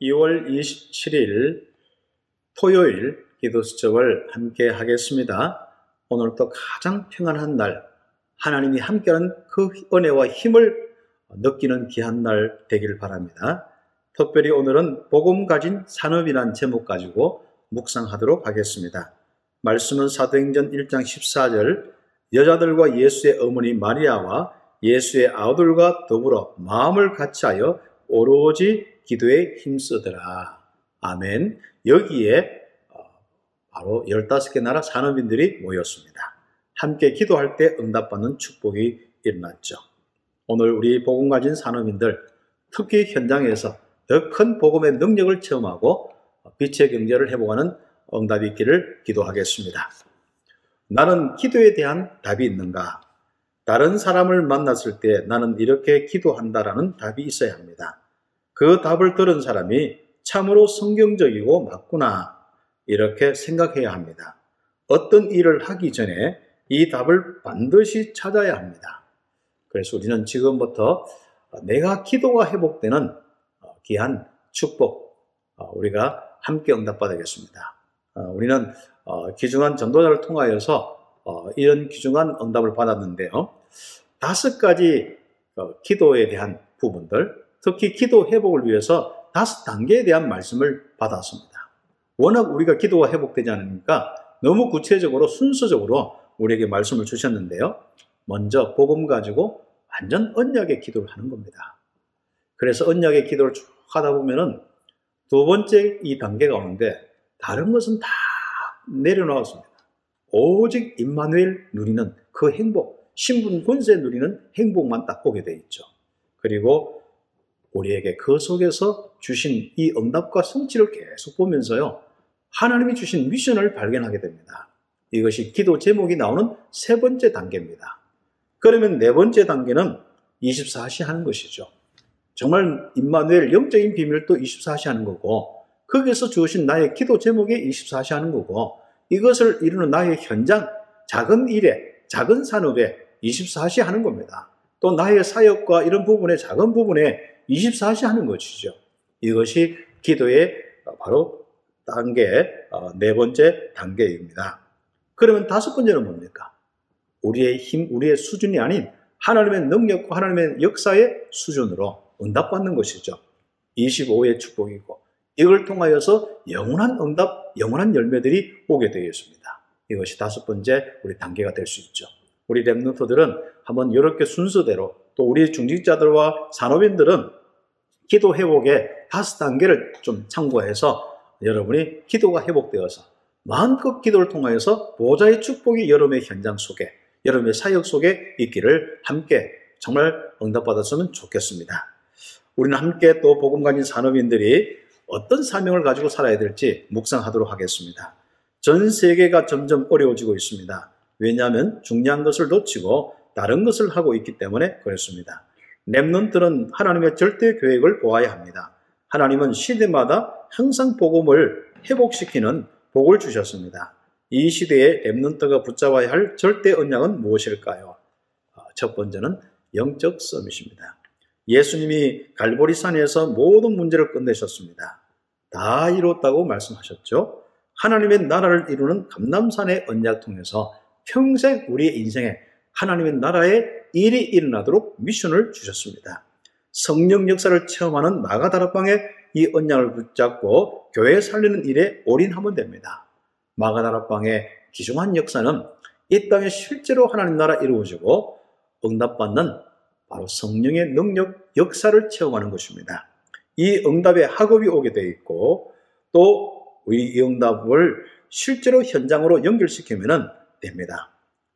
2월 27일 토요일 기도 수첩을 함께 하겠습니다. 오늘도 가장 평안한 날, 하나님이 함께하는 그 은혜와 힘을 느끼는 귀한 날 되길 바랍니다. 특별히 오늘은 복음 가진 산업이란 제목 가지고 묵상하도록 하겠습니다. 말씀은 사도행전 1장 14절 여자들과 예수의 어머니 마리아와 예수의 아들과 더불어 마음을 같이하여 오로지 기도에 힘쓰더라. 아멘. 여기에 어, 바로 15개 나라 산업인들이 모였습니다. 함께 기도할 때 응답받는 축복이 일어났죠. 오늘 우리 복음 가진 산업인들, 특히 현장에서 더 큰 복음의 능력을 체험하고 빛의 경제를 회복하는 응답이 있기를 기도하겠습니다. 나는 기도에 대한 답이 있는가? 다른 사람을 만났을 때 나는 이렇게 기도한다라는 답이 있어야 합니다. 그 답을 들은 사람이 참으로 성경적이고 맞구나 이렇게 생각해야 합니다. 어떤 일을 하기 전에 이 답을 반드시 찾아야 합니다. 그래서 우리는 지금부터 내가 기도가 회복되는 귀한 축복 우리가 함께 응답받아야겠습니다. 우리는 귀중한 전도자를 통하여서 이런 귀중한 응답을 받았는데요. 다섯 가지 기도에 대한 부분들 특히 기도 회복을 위해서 다섯 단계에 대한 말씀을 받았습니다. 워낙 우리가 기도가 회복되지 않으니까 너무 구체적으로 순서적으로 우리에게 말씀을 주셨는데요. 먼저 복음 가지고 완전 언약의 기도를 하는 겁니다. 그래서 언약의 기도를 쭉 하다 보면은 두 번째 이 단계가 오는데 다른 것은 다 내려놓았습니다. 오직 임마누엘 누리는 그 행복, 신분 권세 누리는 행복만 딱 보게 돼 있죠. 그리고 우리에게 그 속에서 주신 이 응답과 성취를 계속 보면서요. 하나님이 주신 미션을 발견하게 됩니다. 이것이 기도 제목이 나오는 세 번째 단계입니다. 그러면 네 번째 단계는 24시 하는 것이죠. 정말 임마누엘 영적인 비밀도 24시 하는 거고 거기서 주신 나의 기도 제목에 24시 하는 거고 이것을 이루는 나의 현장, 작은 일에, 작은 산업에 24시 하는 겁니다. 또 나의 사역과 이런 부분에 작은 부분에 24시 하는 것이죠. 이것이 기도의 바로 단계, 어, 네 번째 단계입니다. 그러면 다섯 번째는 뭡니까? 우리의 힘, 우리의 수준이 아닌 하나님의 능력과 하나님의 역사의 수준으로 응답받는 것이죠. 25의 축복이고 이걸 통하여서 영원한 응답, 영원한 열매들이 오게 되겠습니다. 이것이 다섯 번째 우리 단계가 될 수 있죠. 우리 랩노트들은 한번 이렇게 순서대로 또 우리 중직자들과 산업인들은 기도 회복의 다섯 단계를 좀 참고해서 여러분이 기도가 회복되어서 마음껏 기도를 통하여서 보좌의 축복이 여러분의 현장 속에 여러분의 사역 속에 있기를 함께 정말 응답받았으면 좋겠습니다. 우리는 함께 또 복음 가진 산업인들이 어떤 사명을 가지고 살아야 될지 묵상하도록 하겠습니다. 전 세계가 점점 어려워지고 있습니다. 왜냐하면 중요한 것을 놓치고 다른 것을 하고 있기 때문에 그렇습니다. 랩런트는 하나님의 절대 계획을 보아야 합니다. 하나님은 시대마다 항상 복음을 회복시키는 복을 주셨습니다. 이 시대에 랩런트가 붙잡아야 할 절대 언약은 무엇일까요? 아, 첫 번째는 영적 서밋입니다. 예수님이 갈보리 산에서 모든 문제를 끝내셨습니다. 다 이뤘다고 말씀하셨죠. 하나님의 나라를 이루는 감남산의 언약 통해서 평생 우리의 인생에 하나님의 나라의 일이 일어나도록 미션을 주셨습니다. 성령 역사를 체험하는 마가다락방에 이 언약을 붙잡고 교회 살리는 일에 올인하면 됩니다. 마가다락방의 기중한 역사는 이 땅에 실제로 하나님 나라 이루어지고 응답받는 바로 성령의 능력, 역사를 체험하는 것입니다. 이 응답에 학업이 오게 되어 있고 또 이 응답을 실제로 현장으로 연결시키면 됩니다.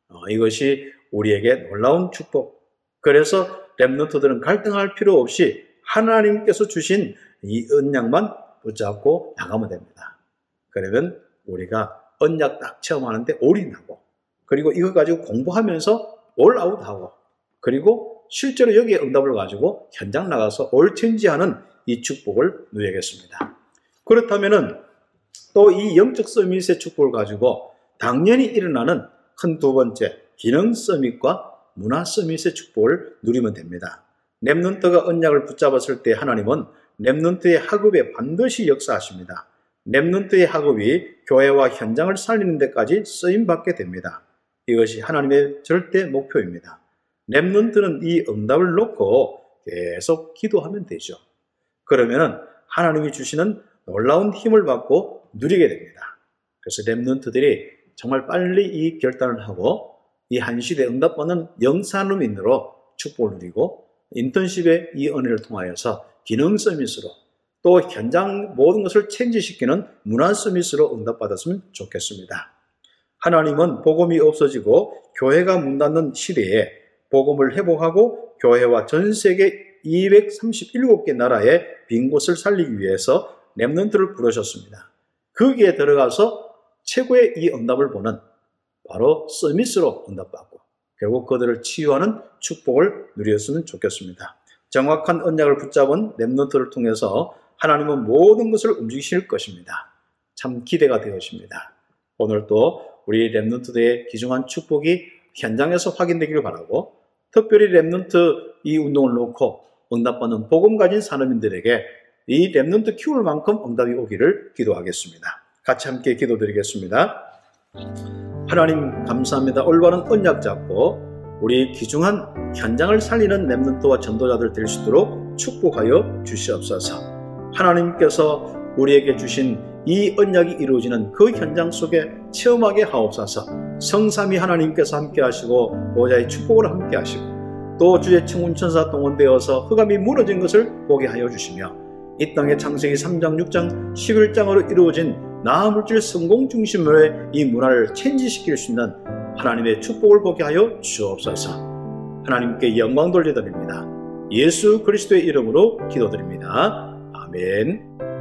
어, 이것이 우리에게 놀라운 축복. 그래서 랩노트들은 갈등할 필요 없이 하나님께서 주신 이 언약만 붙잡고 나가면 됩니다. 그러면 우리가 언약 딱 체험하는데 올인하고 그리고 이거 가지고 공부하면서 올아웃하고 그리고 실제로 여기에 응답을 가지고 현장 나가서 올천지하는 이 축복을 누리겠습니다. 그렇다면은 또 이 영적 서밋의 축복을 가지고 당연히 일어나는 큰 두 번째 기능 summit과 문화 summit의 축복을 누리면 됩니다. Remnant가 언약을 붙잡았을 때 하나님은 Remnant의 학업에 반드시 역사하십니다. Remnant의 학업이 교회와 현장을 살리는 데까지 쓰임 받게 됩니다. 이것이 하나님의 절대 목표입니다. Remnant는 이 응답을 놓고 계속 기도하면 되죠. 그러면은 하나님이 주시는 놀라운 힘을 받고 누리게 됩니다. 그래서 Remnant들이 정말 빨리 이 결단을 하고 이 한시대 응답받는 영산업인으로 축복을 누리고 인턴십의 이 은혜를 통하여서 기능 summit으로 또 현장 모든 것을 change시키는 문화 summit으로 응답받았으면 좋겠습니다. 하나님은 복음이 없어지고 교회가 문 닫는 시대에 복음을 회복하고 교회와 전 세계 237개 나라의 빈 곳을 살리기 위해서 Remnant를 부르셨습니다. 거기에 들어가서 최고의 이 응답을 보는 바로 summit으로 응답받고 결국 그들을 치유하는 축복을 누렸으면 좋겠습니다. 정확한 언약을 붙잡은 Remnant를 통해서 하나님은 모든 것을 움직이실 것입니다. 참 기대가 되어집니다. 오늘 또 우리 Remnant들의 귀중한 축복이 현장에서 확인되기를 바라고 특별히 Remnant 이 운동을 놓고 응답받는 복음 가진 산업인들에게 이 Remnant 키울 만큼 응답이 오기를 기도하겠습니다. 같이 함께 기도드리겠습니다. 하나님 감사합니다. 올바른 언약 잡고 우리 귀중한 현장을 살리는 Remnant와 전도자들 될 수 있도록 축복하여 주시옵소서. 하나님께서 우리에게 주신 이 언약이 이루어지는 그 현장 속에 체험하게 하옵소서. 성삼위 하나님께서 함께 하시고 보좌의 축복을 함께 하시고 또 주의 청운천사 동원되어서 흑암이 무너진 것을 보게 하여 주시며 이 땅의 창세기 3장, 6장, 11장으로 이루어진 나 물질 성공 중심의 이 문화를 체인지시킬 수 있는 하나님의 축복을 보게 하여 주옵소서. 하나님께 영광 돌려드립니다. 예수 그리스도의 이름으로 기도드립니다. 아멘.